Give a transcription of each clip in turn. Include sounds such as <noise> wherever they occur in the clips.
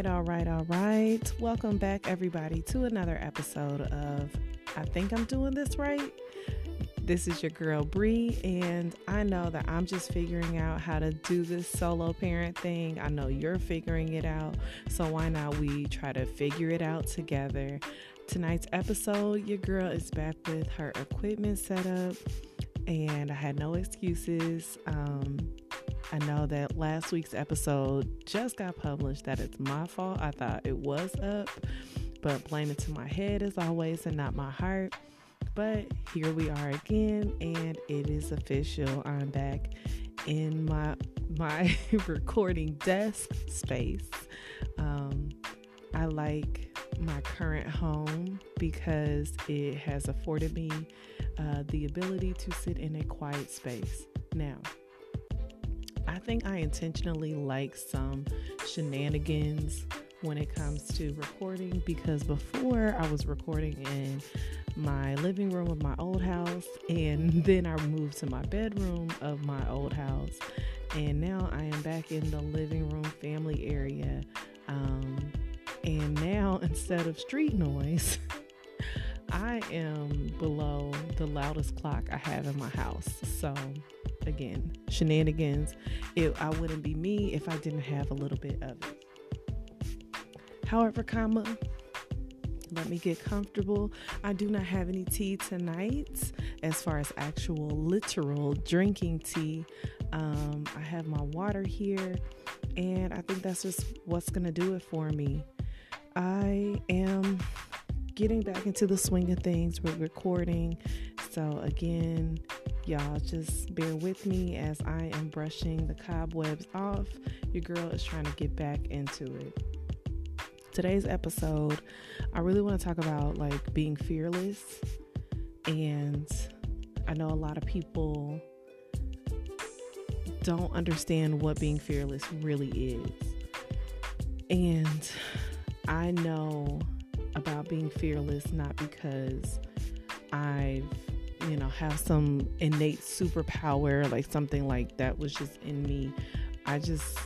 right, all right, all right. Welcome back, everybody, to another episode of I Think I'm Doing This Right. This is your girl Bree, and I know that I'm just figuring out how to do this solo parent thing. I know you're figuring it out, so why not we try to figure it out together? Tonight's episode, your girl is back with her equipment set up, and I had no excuses. Um, I know that last week's episode just got published. That it's my fault. I thought it was up, but blame it to my head as always and not my heart. But here we are again, and it is official. I'm back in my my <laughs> recording desk space. Um, I like my current home because it has afforded me uh, the ability to sit in a quiet space. Now, I think I intentionally like some shenanigans when it comes to recording because before I was recording in my living room of my old house and <laughs> then I moved to my bedroom of my old house and now I am back in the living room family area. Um, and now <laughs> instead of street noise <laughs> I am below the loudest clock I have in my house. So again shenanigans. It, i wouldn't be me if i didn't have a little bit of it. However comma let me get comfortable. I do not have any tea tonight. As far as actual literal drinking tea um, i have my water here and i think that's just what's gonna do it for me. I am getting back into the swing of things with recording. So again Y'all just bear with me as I am brushing the cobwebs off. Your girl is trying to get back into it. Today's episode, I really want to talk about like being fearless. And I know a lot of people don't understand what being fearless really is. And I know about being fearless not because I've you know, have some innate superpower, like something like that was just in me. I just,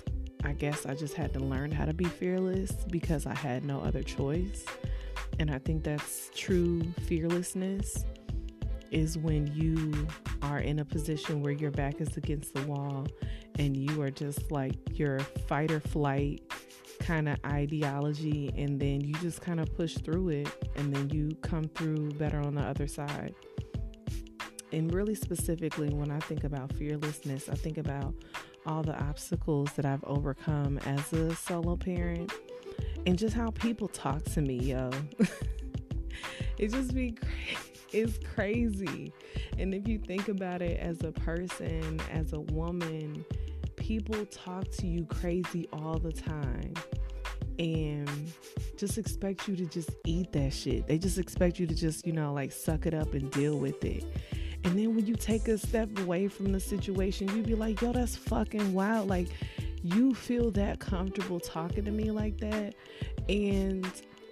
I guess I just had to learn how to be fearless because I had no other choice. And I think that's true fearlessness is when you are in a position where your back is against the wall and you are just like your fight or flight kind of ideology and then you just kind of push through it and then you come through better on the other side and really specifically, when I think about fearlessness, I think about all the obstacles that I've overcome as a solo parent and just how people talk to me, yo. <laughs> it just be cra- it's crazy. And if you think about it as a person, as a woman, people talk to you crazy all the time and just expect you to just eat that shit. They just expect you to just, you know, like suck it up and deal with it. And then when you take a step away from the situation, you be like, yo, that's fucking wild. Like, you feel that comfortable talking to me like that. And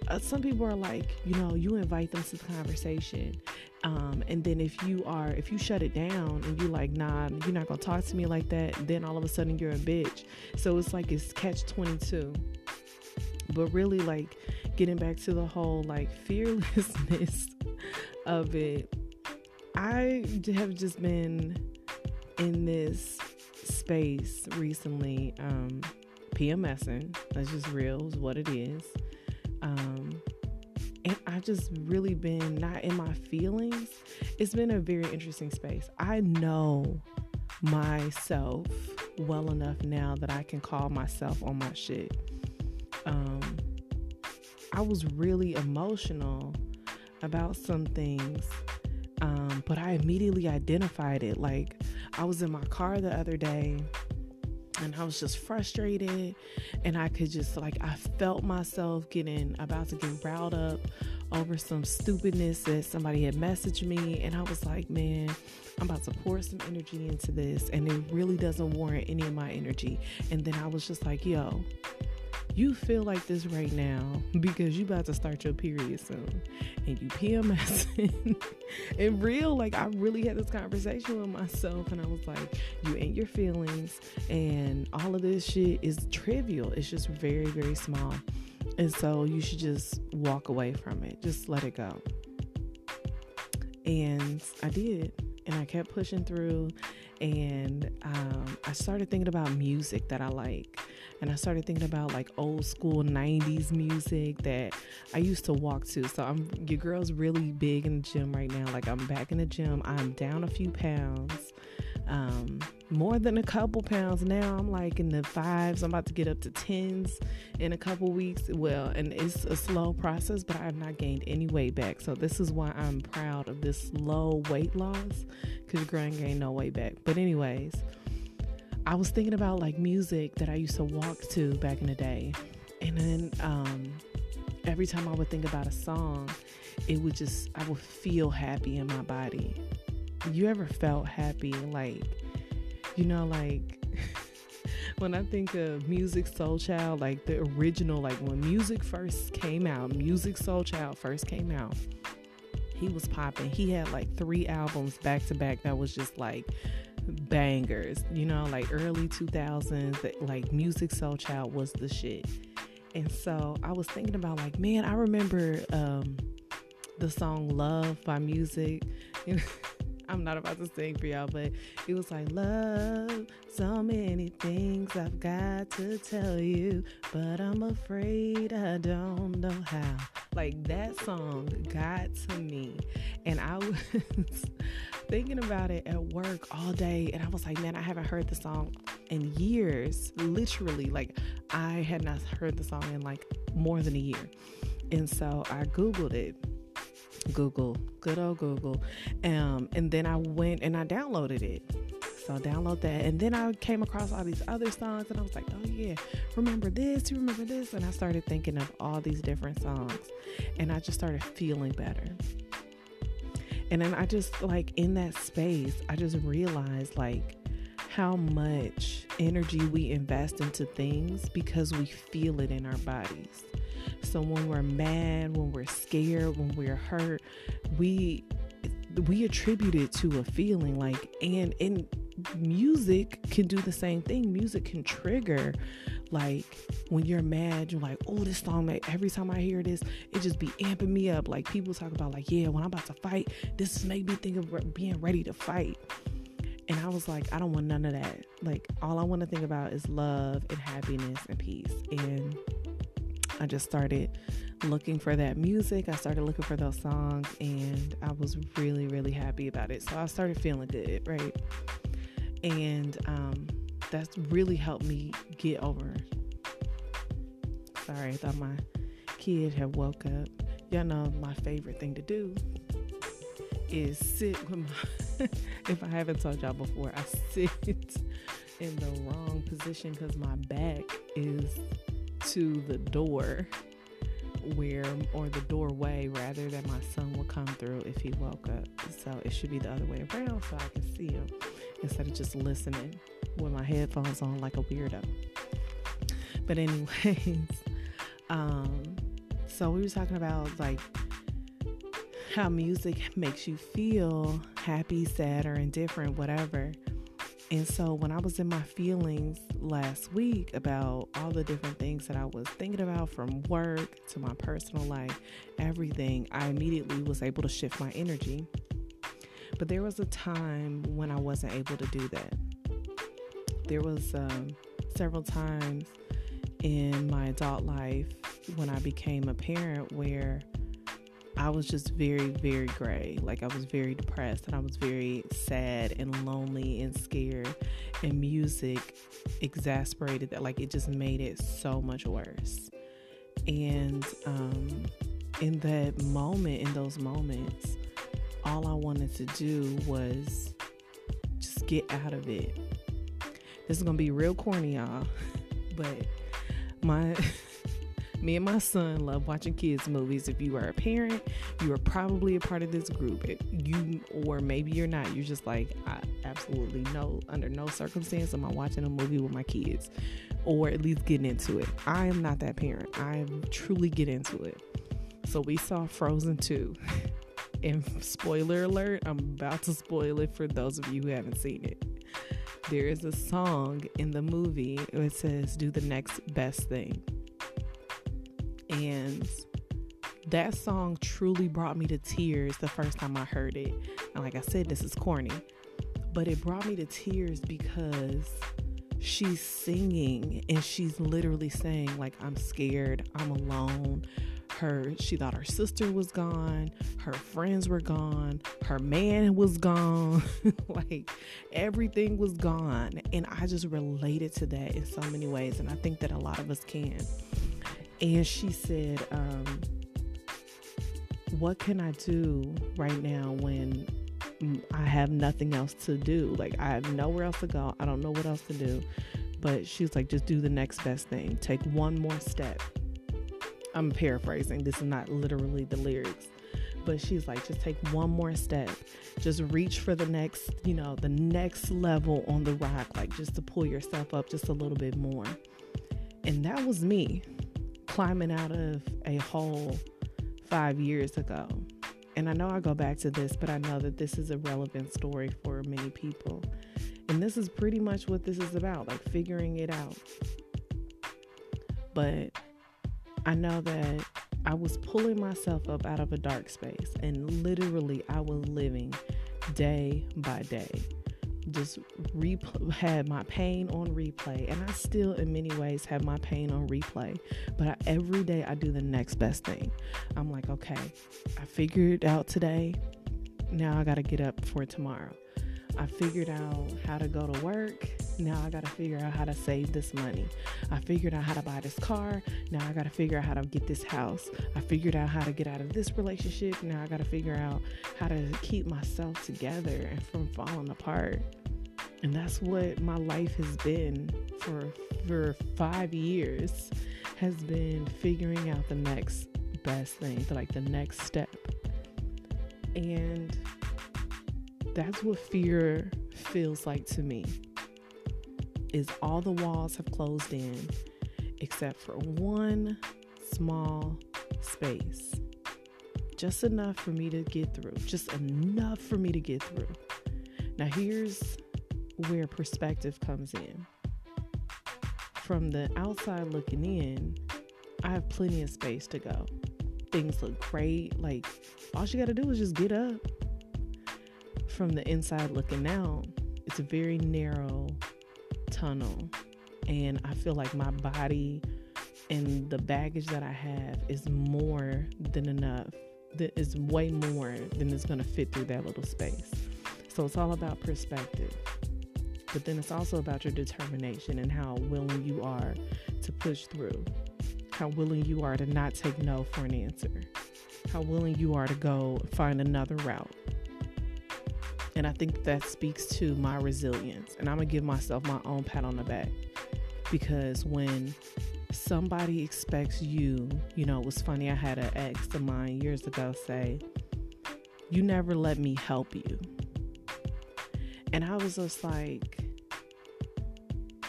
uh, some people are like, you know, you invite them to the conversation. Um, and then if you are, if you shut it down and you're like, nah, you're not gonna talk to me like that, then all of a sudden you're a bitch. So it's like it's catch 22. But really, like, getting back to the whole like <laughs> fearlessness of it I have just been in this space recently, um, PMSing. That's just real, is what it is. Um, and I've just really been not in my feelings. It's been a very interesting space. I know myself well enough now that I can call myself on my shit. Um, I was really emotional about some things um, but I immediately identified it. Like I was in my car the other day and I was just frustrated and I could just like I felt myself getting about to get riled up over some stupidness that somebody had messaged me and I was like, man, I'm about to pour some energy into this and it really doesn't warrant any of my energy. And then I was just like, yo, you feel like this right now because you about to start your period soon and you PMS <laughs> in real like I really had this conversation with myself and I was like you ain't your feelings and all of this shit is trivial. It's just very very small. And so you should just walk away from it. Just let it go. And I did. And I kept pushing through. And um, I started thinking about music that I like and I started thinking about like old school 90s music that I used to walk to. So I'm your girl's really big in the gym right now. Like I'm back in the gym. I'm down a few pounds. Um, more than a couple pounds now. I'm like in the fives. I'm about to get up to tens in a couple weeks. Well, and it's a slow process, but I have not gained any weight back. So this is why I'm proud of this low weight loss because your girl ain't gained no weight back. But anyways, I was thinking about like music that I used to walk to back in the day. And then um, every time I would think about a song, it would just, I would feel happy in my body. You ever felt happy? Like, you know, like <laughs> when I think of Musiq Soulchild, like the original, like when Musiq first came out, Musiq Soulchild first came out, he was popping. He had like three albums back to back that was just like bangers, you know, like early 2000s, like Musiq Soulchild was the shit. And so I was thinking about like, man, I remember um, the song Love by Musiq. <laughs> I'm not about to sing for y'all, but it was like, Love, so many things I've got to tell you, but I'm afraid I don't know how. Like that song got to me. And I was <laughs> thinking about it at work all day. And I was like, man, I haven't heard the song in years. Literally, like, I had not heard the song in like more than a year. And so I Googled it. Google, good old Google. Um, and then I went and I downloaded it. So I download that. And then I came across all these other songs and I was like, oh yeah, remember this, you remember this? And I started thinking of all these different songs. And I just started feeling better. And then I just like in that space, I just realized like how much energy we invest into things because we feel it in our bodies. So when we're mad, when we're scared, when we're hurt, we we attribute it to a feeling like and and music can do the same thing. Music can trigger like when you're mad, you're like, oh, this song, every time I hear this, it just be amping me up. Like people talk about, like, yeah, when I'm about to fight, this made me think of being ready to fight. And I was like, I don't want none of that. Like, all I want to think about is love and happiness and peace. And I just started looking for that music. I started looking for those songs, and I was really, really happy about it. So I started feeling good, right? And um, that's really helped me get over. Sorry, I thought my kid had woke up. Y'all know my favorite thing to do is sit with my. <laughs> if I haven't told y'all before, I <laughs> sit in the wrong position because my back is to the door where or the doorway rather that my son will come through if he woke up. So it should be the other way around so I can see him instead of just listening with my headphones on like a weirdo. But anyways, <laughs> um, so we were talking about like how music makes you feel happy, sad, or indifferent, whatever. And so when I was in my feelings last week about all the different things that I was thinking about from work to my personal life, everything, I immediately was able to shift my energy. But there was a time when I wasn't able to do that there was um, several times in my adult life when I became a parent where I was just very, very gray. Like I was very depressed and I was very sad and lonely and scared. And music exasperated that. Like it just made it so much worse. And um, in that moment, in those moments, all I wanted to do was just get out of it this is gonna be real corny, y'all. <laughs> But my <laughs> Me and my son love watching kids movies. If you are a parent, you are probably a part of this group. You or maybe you're not. You're just like, I absolutely no, under no circumstance am I watching a movie with my kids, or at least getting into it. I am not that parent. I'm truly get into it. So we saw Frozen 2. <laughs> And spoiler alert, I'm about to spoil it for those of you who haven't seen it. There is a song in the movie that says, Do the next best thing. And that song truly brought me to tears the first time I heard it. And like I said, this is corny, but it brought me to tears because she's singing and she's literally saying, like, I'm scared, I'm alone, her she thought her sister was gone her friends were gone her man was gone <laughs> like everything was gone. And i just related to that in so many ways and i think that a lot of us can and she said um, what can i do right now when i have nothing else to do like i have nowhere else to go i don't know what else to do but she was like just do the next best thing take one more step I'm paraphrasing. This is not literally the lyrics. But she's like, just take one more step. Just reach for the next, you know, the next level on the rock, like just to pull yourself up just a little bit more. And that was me climbing out of a hole five years ago. And I know I go back to this, but I know that this is a relevant story for many people. And this is pretty much what this is about, like figuring it out. But I know that I was pulling myself up out of a dark space, and literally, I was living day by day. Just re- had my pain on replay, and I still, in many ways, have my pain on replay. But I, every day, I do the next best thing. I'm like, okay, I figured out today. Now I got to get up for tomorrow. I figured out how to go to work. Now I got to figure out how to save this money. I figured out how to buy this car. Now I got to figure out how to get this house. I figured out how to get out of this relationship. Now I got to figure out how to keep myself together and from falling apart. And that's what my life has been for for 5 years has been figuring out the next best thing, like the next step. And that's what fear feels like to me. Is all the walls have closed in except for one small space. Just enough for me to get through. Just enough for me to get through. Now here's where perspective comes in. From the outside looking in, I have plenty of space to go. Things look great. Like all you got to do is just get up from the inside looking out, it's a very narrow tunnel. And I feel like my body and the baggage that I have is more than enough. That is way more than is going to fit through that little space. So it's all about perspective. But then it's also about your determination and how willing you are to push through, how willing you are to not take no for an answer, how willing you are to go find another route and I think that speaks to my resilience. And I'm going to give myself my own pat on the back because when somebody expects you, you know, it was funny. I had an ex of mine years ago say, You never let me help you. And I was just like,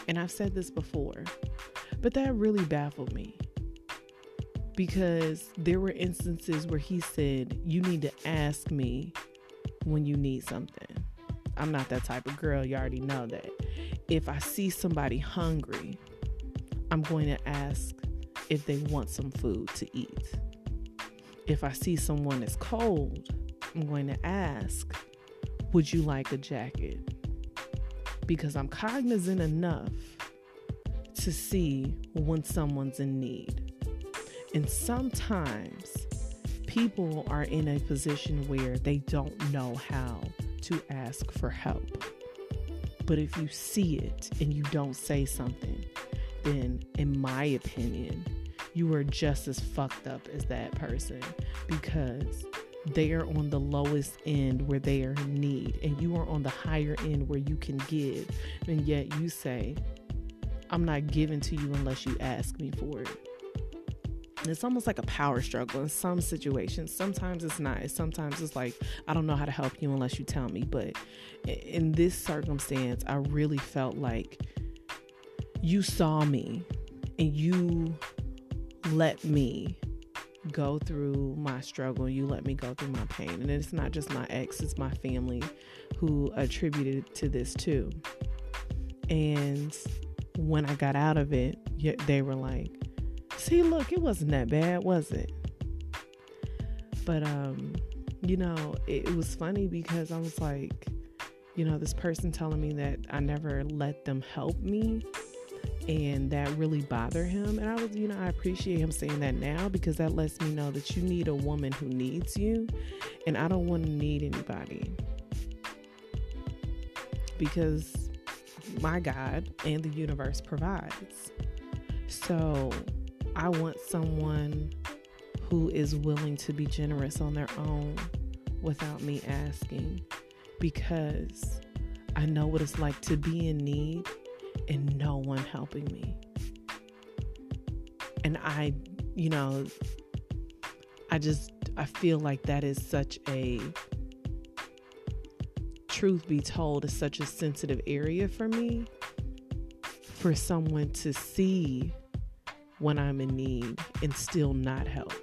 and I've said this before, but that really baffled me because there were instances where he said, You need to ask me when you need something. I'm not that type of girl. You already know that. If I see somebody hungry, I'm going to ask if they want some food to eat. If I see someone that's cold, I'm going to ask, Would you like a jacket? Because I'm cognizant enough to see when someone's in need. And sometimes people are in a position where they don't know how to ask for help. But if you see it and you don't say something, then, in my opinion, you are just as fucked up as that person because they are on the lowest end where they are in need, and you are on the higher end where you can give. And yet you say, I'm not giving to you unless you ask me for it. It's almost like a power struggle in some situations. Sometimes it's not. Sometimes it's like, I don't know how to help you unless you tell me. But in this circumstance, I really felt like you saw me and you let me go through my struggle. You let me go through my pain. And it's not just my ex, it's my family who attributed to this too. And when I got out of it, they were like, see, look, it wasn't that bad, was it? But, um, you know, it, it was funny because I was like, you know, this person telling me that I never let them help me and that really bothered him. And i was you know i appreciate him saying that now because that lets me know that you need a woman who needs you. And i don't want to need anybody. Because my god and the universe provides. So i want someone who is willing to be generous on their own without me asking because i know what it's like to be in need and no one helping me. And I, you know, I just I feel like that is such a truth be told is such a sensitive area for me for someone to see when I'm in need and still not help.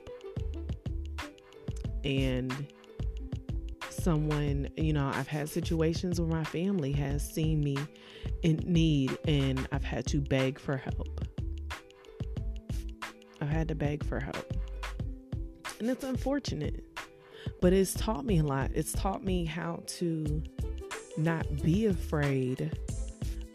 And someone, you know, I've had situations where my family has seen me in need and I've had to beg for help. I've had to beg for help. And it's unfortunate, but it's taught me a lot. It's taught me how to not be afraid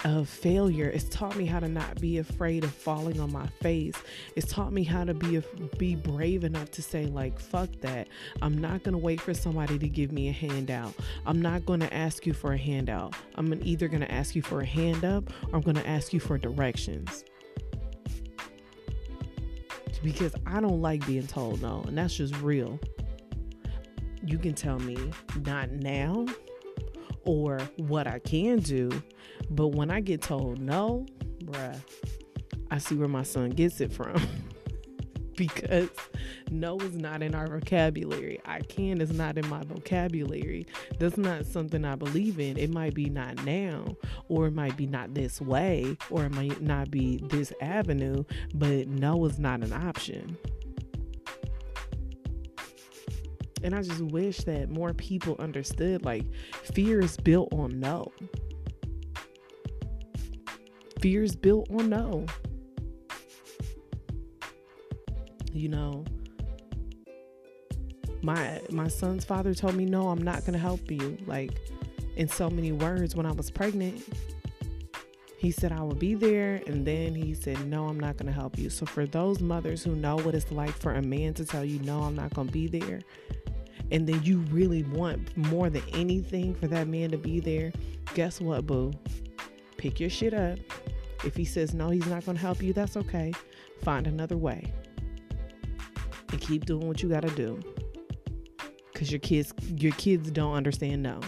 of failure. It's taught me how to not be afraid of falling on my face. It's taught me how to be be brave enough to say like fuck that. I'm not going to wait for somebody to give me a handout. I'm not going to ask you for a handout. I'm either going to ask you for a hand up or I'm going to ask you for directions. Because I don't like being told no, and that's just real. You can tell me not now or what I can do. But when I get told no, bruh, I see where my son gets it from. <laughs> because no is not in our vocabulary. I can is not in my vocabulary. That's not something I believe in. It might be not now, or it might be not this way, or it might not be this avenue, but no is not an option. And I just wish that more people understood like fear is built on no. Fear is built on no. You know, my my son's father told me no, I'm not going to help you like in so many words when I was pregnant. He said I would be there and then he said no, I'm not going to help you. So for those mothers who know what it's like for a man to tell you no, I'm not going to be there, and then you really want more than anything for that man to be there, guess what, boo? Pick your shit up. If he says no, he's not going to help you, that's okay. Find another way. And keep doing what you got to do. Cuz your kids your kids don't understand no.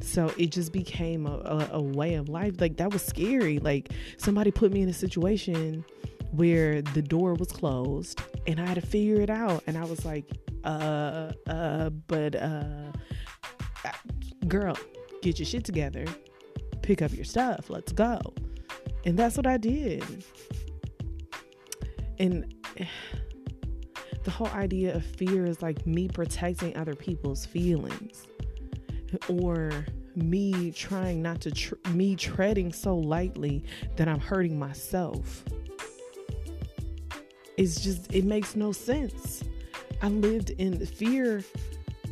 So it just became a, a, a way of life. Like that was scary. Like somebody put me in a situation where the door was closed and I had to figure it out. And I was like, uh, uh, but, uh, girl, get your shit together, pick up your stuff, let's go. And that's what I did. And <sighs> the whole idea of fear is like me protecting other people's feelings or me trying not to, tr- me treading so lightly that I'm hurting myself it's just it makes no sense i lived in fear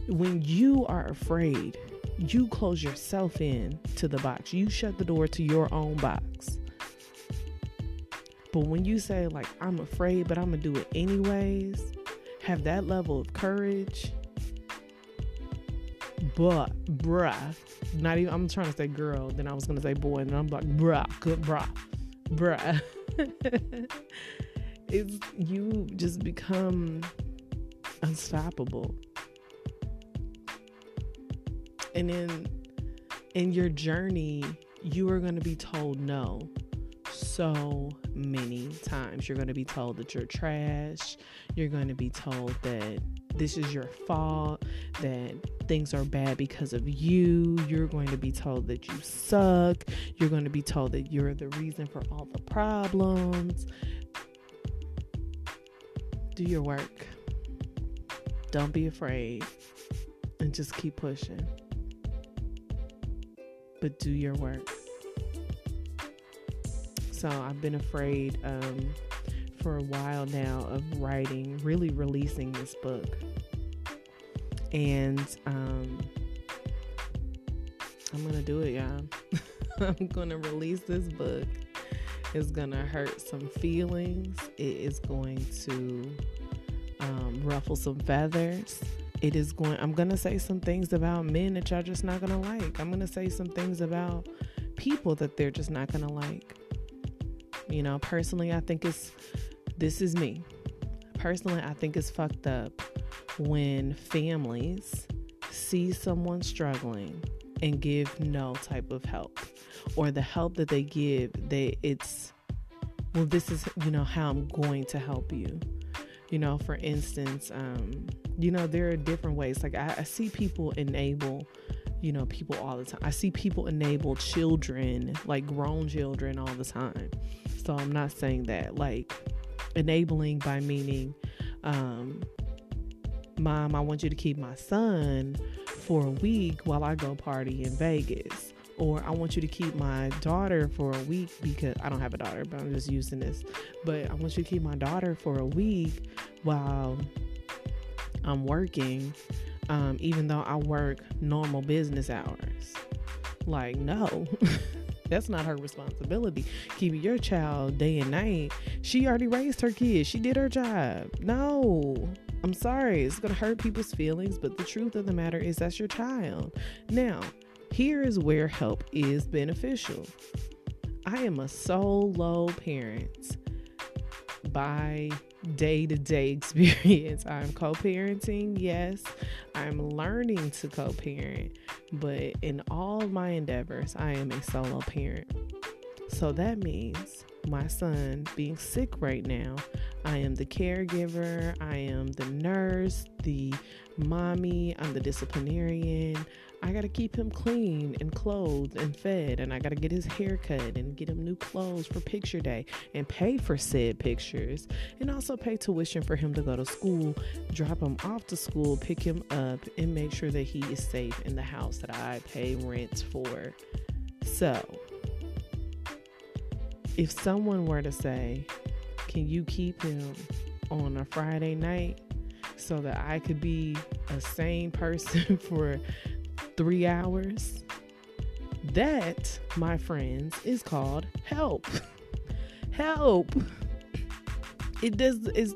when you are afraid you close yourself in to the box. You shut the door to your own box. But when you say like i'm afraid but i'm gonna do it anyways have that level of courage. But bruh not even i'm trying to say girl then i was gonna say boy and i'm like bruh good bruh bruh. <laughs> It's you just become unstoppable. And in in your journey, you are going to be told no so many times. You're going to be told that you're trash. You're going to be told that this is your fault, that things are bad because of you. You're going to be told that you suck. You're going to be told that you're the reason for all the problems. Do your work. Don't be afraid and just keep pushing. But do your work. So I've been afraid um, for a while now of writing, really releasing this book. And um, I'm going to do it, y'all. <laughs> I'm going to release this book. It's going to hurt some feelings. It is going to um, ruffle some feathers. It is going, I'm going to say some things about men that y'all just not going to like. I'm going to say some things about people that they're just not going to like. You know, personally, I think it's this is me. Personally, I think it's fucked up when families see someone struggling and give no type of help or the help that they give they it's well this is you know how i'm going to help you you know for instance um you know there are different ways like I, I see people enable you know people all the time i see people enable children like grown children all the time so I'm not saying that. Like enabling by meaning, um, mom, I want you to keep my son for a week while I go party in Vegas. Or I want you to keep my daughter for a week because I don't have a daughter, but I'm just using this. But I want you to keep my daughter for a week while I'm working, um, even though I work normal business hours. Like, no. <laughs> That's not her responsibility. Keeping your child day and night. She already raised her kids. She did her job. No. I'm sorry. It's going to hurt people's feelings, but the truth of the matter is that's your child. Now, here is where help is beneficial. I am a solo parent by day to day experience. I'm co parenting, yes. I'm learning to co parent, but in all my endeavors, I am a solo parent. So that means my son being sick right now, I am the caregiver, I am the nurse, the mommy, I'm the disciplinarian, I got to keep him clean and clothed and fed, and I got to get his hair cut and get him new clothes for picture day and pay for said pictures, and also pay tuition for him to go to school, drop him off to school, pick him up, and make sure that he is safe in the house that I pay rent for. So, if someone were to say, Can you keep him on a Friday night so that I could be a sane person <laughs> for three hours. That, my friends, is called help. <laughs> help. It does is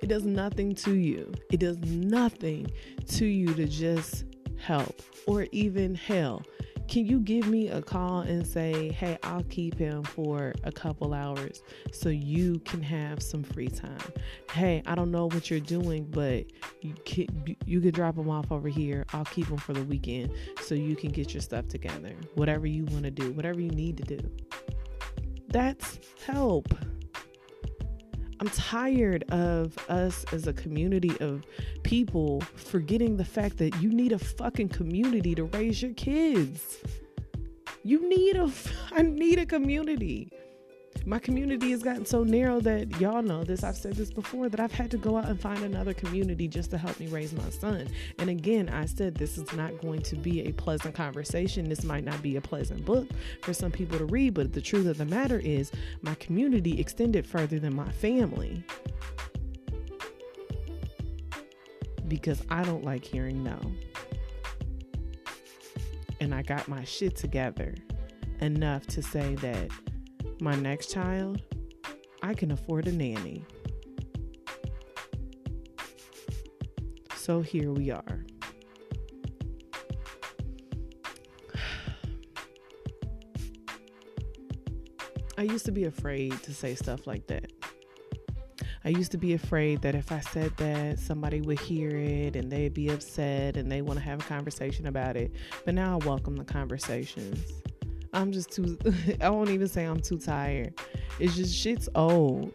it does nothing to you. It does nothing to you to just help or even hell can you give me a call and say, hey, I'll keep him for a couple hours so you can have some free time? Hey, I don't know what you're doing, but you can, you can drop him off over here. I'll keep him for the weekend so you can get your stuff together. Whatever you want to do, whatever you need to do. That's help. I'm tired of us as a community of people forgetting the fact that you need a fucking community to raise your kids. You need a, <laughs> I need a community my community has gotten so narrow that y'all know this. I've said this before that I've had to go out and find another community just to help me raise my son. And again, I said this is not going to be a pleasant conversation. This might not be a pleasant book for some people to read, but the truth of the matter is, my community extended further than my family. Because I don't like hearing no. And I got my shit together enough to say that my next child, I can afford a nanny. So here we are. I used to be afraid to say stuff like that. I used to be afraid that if I said that, somebody would hear it and they'd be upset and they want to have a conversation about it. But now I welcome the conversations. I'm just too <laughs> I won't even say I'm too tired. It's just shit's old.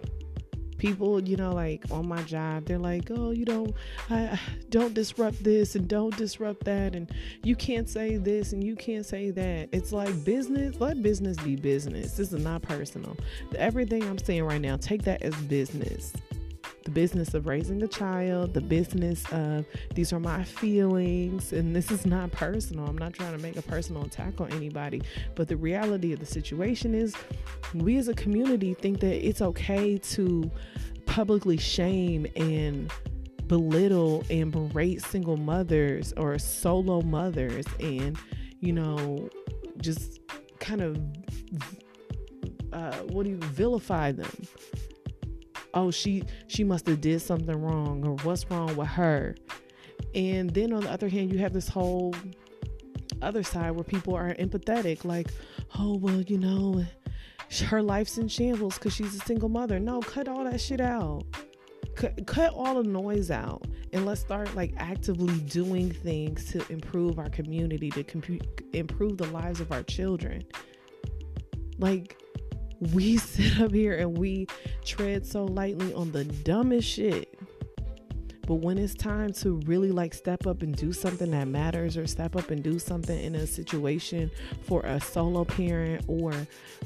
People, you know, like on my job, they're like, "Oh, you don't I don't disrupt this and don't disrupt that and you can't say this and you can't say that." It's like business, let business be business. This is not personal. Everything I'm saying right now, take that as business the business of raising a child, the business of these are my feelings, and this is not personal. I'm not trying to make a personal attack on anybody, but the reality of the situation is we as a community think that it's okay to publicly shame and belittle and berate single mothers or solo mothers and, you know, just kind of uh, what do you vilify them oh she she must have did something wrong or what's wrong with her. And then on the other hand you have this whole other side where people are empathetic like oh well you know her life's in shambles because she's a single mother. No cut all that shit out. Cut, cut all the noise out and let's start like actively doing things to improve our community to comp- improve the lives of our children. Like we <laughs> sit up here and we tread so lightly on the dumbest shit. But when it's time to really like step up and do something that matters or step up and do something in a situation for a solo parent or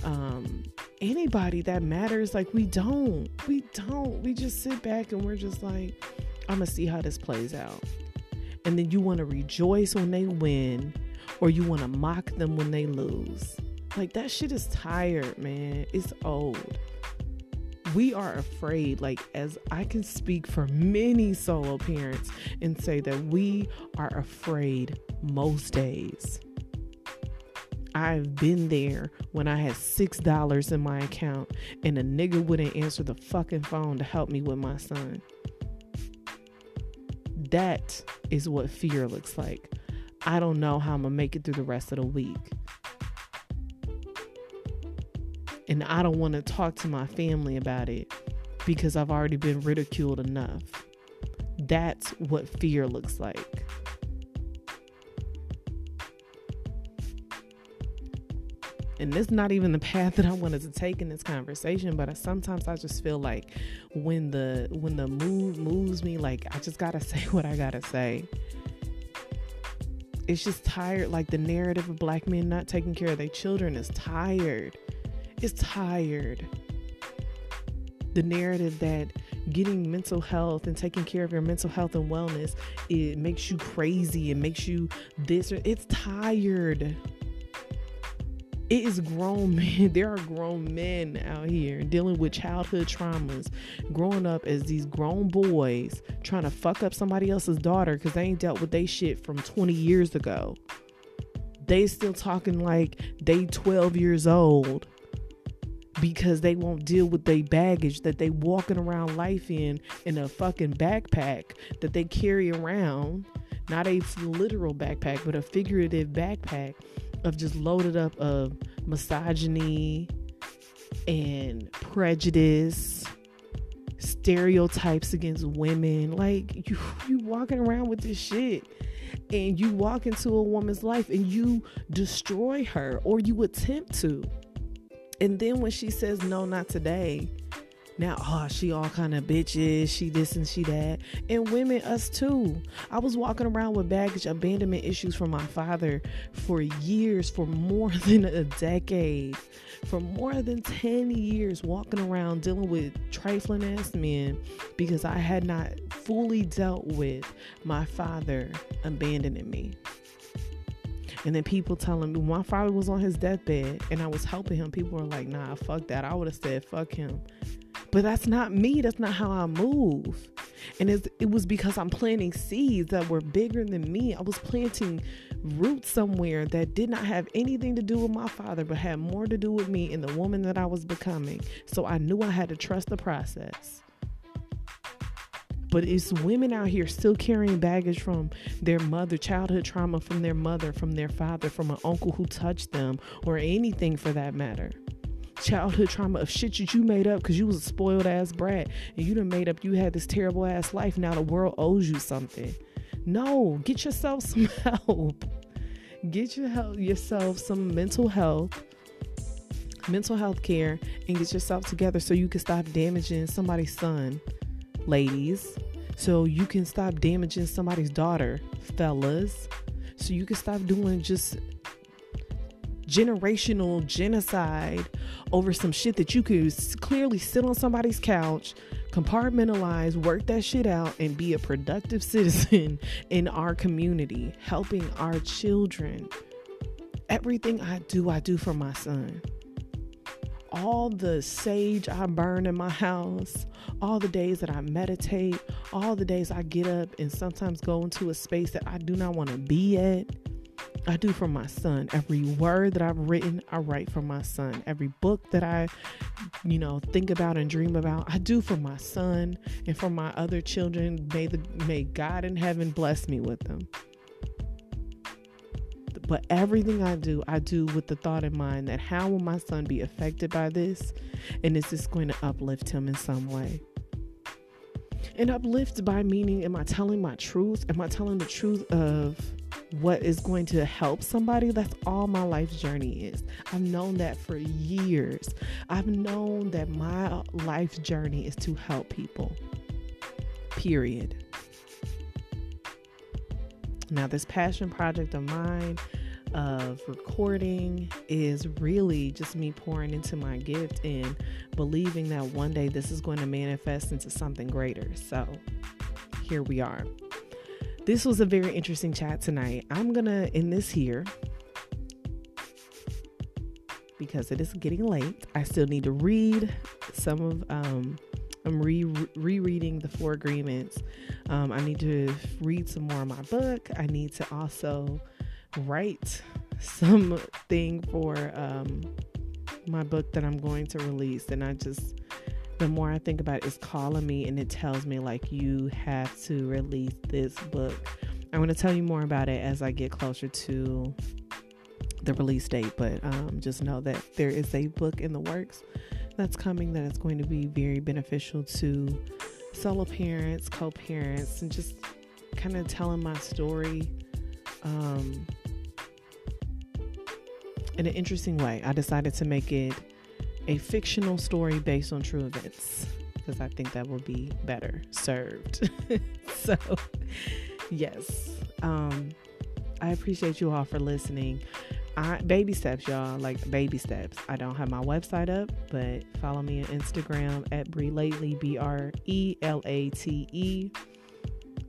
um, anybody that matters, like we don't. We don't. We just sit back and we're just like, I'm going to see how this plays out. And then you want to rejoice when they win or you want to mock them when they lose. Like that shit is tired, man. It's old. We are afraid, like, as I can speak for many solo parents and say that we are afraid most days. I've been there when I had $6 in my account and a nigga wouldn't answer the fucking phone to help me with my son. That is what fear looks like. I don't know how I'm gonna make it through the rest of the week. And I don't want to talk to my family about it because I've already been ridiculed enough. That's what fear looks like. and this is not even the path that I wanted to take in this conversation, but I, sometimes I just feel like when the when the mood moves me, like I just gotta <laughs> say what I gotta say. It's just tired. Like the narrative of black men not taking care of their children is tired is tired. The narrative that getting mental health and taking care of your mental health and wellness it makes you crazy and makes you this or it's tired. It is grown <laughs> men there are grown men out here dealing with childhood traumas growing up as these grown boys trying to fuck up somebody else's daughter because they ain't dealt with they shit from 20 years ago. They still talking like they 12 years old because they won't deal with their baggage that they walking around life in in a fucking backpack that they carry around. Not a literal backpack but a figurative backpack of just loaded up of misogyny and prejudice stereotypes against women. Like you you walking around with this shit and you walk into a woman's life and you destroy her or you attempt to and then when she says no, not today, now oh she all kind of bitches. She this and she that. And women us too. I was walking around with baggage abandonment issues from my father for years for more <laughs> than a decade. For more than 10 years walking around dealing with trifling ass men because i had not fully dealt with my father abandoning me and then people telling me my father was on his deathbed and I was helping him. People were like, nah, fuck that. I would have said, fuck him. But that's not me. That's not how I move. And it was because I'm planting seeds that were bigger than me. I was planting roots somewhere that did not have anything to do with my father, but had more to do with me and the woman that I was becoming. So I knew I had to trust the process. But it's women out here still carrying baggage from their mother, childhood trauma from their mother, from their father, from an uncle who touched them, or anything for that matter. Childhood trauma of shit that you made up because you was a spoiled ass brat and you done made up you had this terrible ass life. Now the world owes you something. No, get yourself some <laughs> help. get your health, yourself some mental health, mental health care, and get yourself together so you can stop damaging somebody's son, ladies. So you can stop damaging somebody's daughter, fellas. So you can stop doing just generational genocide over some shit that you could clearly sit on somebody's couch, compartmentalize, work that shit out, and be a productive <laughs> citizen in our community, helping our children. Everything I do, I do for my son. All the sage I burn in my house, all the days that I meditate, all the days I get up and sometimes go into a space that I do not want to be at I do for my son. Every word that I've written, I write for my son. Every book that I, you know, think about and dream about, I do for my son and for my other children. May the may God in heaven bless me with them. But everything I do, I do with the thought in mind that how will my son be affected by this? And is this going to uplift him in some way? And uplift by meaning, am I telling my truth? Am I telling the truth of what is going to help somebody. That's all my life's journey is. I've known that for years. I've known that my life's journey is to help people. Period. Now, this passion project of mine of recording is really just me pouring into my gift and believing that one day this is going to manifest into something greater. So, here we are this was a very interesting chat tonight. I'm going to end this here because it is getting late. I still need to read some of um I'm re rereading the four agreements. Um, I need to read some more of my book. I need to also write something for um, my book that I'm going to release. And I just the more I think about it, it's calling me and it tells me like you have to release this book. I'm going to tell you more about it as I get closer to the release date, but um, just know that there is a book in the works that's coming that is going to be very beneficial to solo parents, co-parents, and just kind of telling my story um, in an interesting way. I decided to make it a fictional story based on true events because I think that will be better served. <laughs> so, yes, um, I appreciate you all for listening. I, baby steps, y'all, like baby steps. I don't have my website up, but follow me on Instagram at Bree Lately, B R E L A T E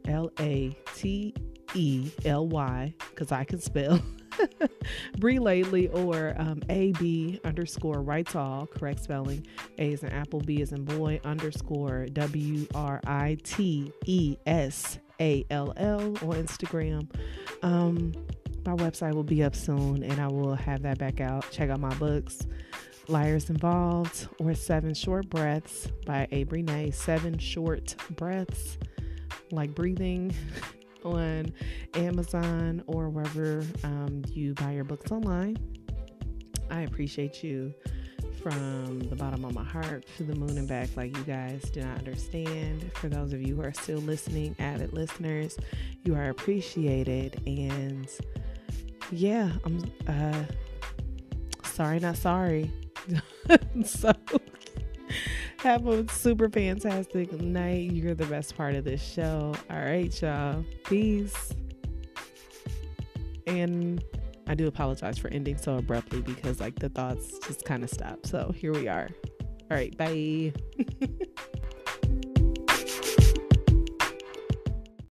L A T E L Y, because I can spell. <laughs> <laughs> Bree Lately or um, AB underscore Writes All, correct spelling. A is an apple, B is in boy, underscore W R I T E S A L L on Instagram. Um, my website will be up soon and I will have that back out. Check out my books. Liars Involved or Seven Short Breaths by Abry Nay. Seven Short Breaths, like breathing <laughs> on Amazon or wherever um, you buy your books online. I appreciate you from the bottom of my heart to the moon and back like you guys do not understand. For those of you who are still listening, avid listeners, you are appreciated. And yeah, I'm uh, sorry, not sorry. <laughs> so have a super fantastic night. You're the best part of this show. All right, y'all. Peace. And I do apologize for ending so abruptly because like the thoughts just kind of stopped. So here we are. All right, bye. <laughs>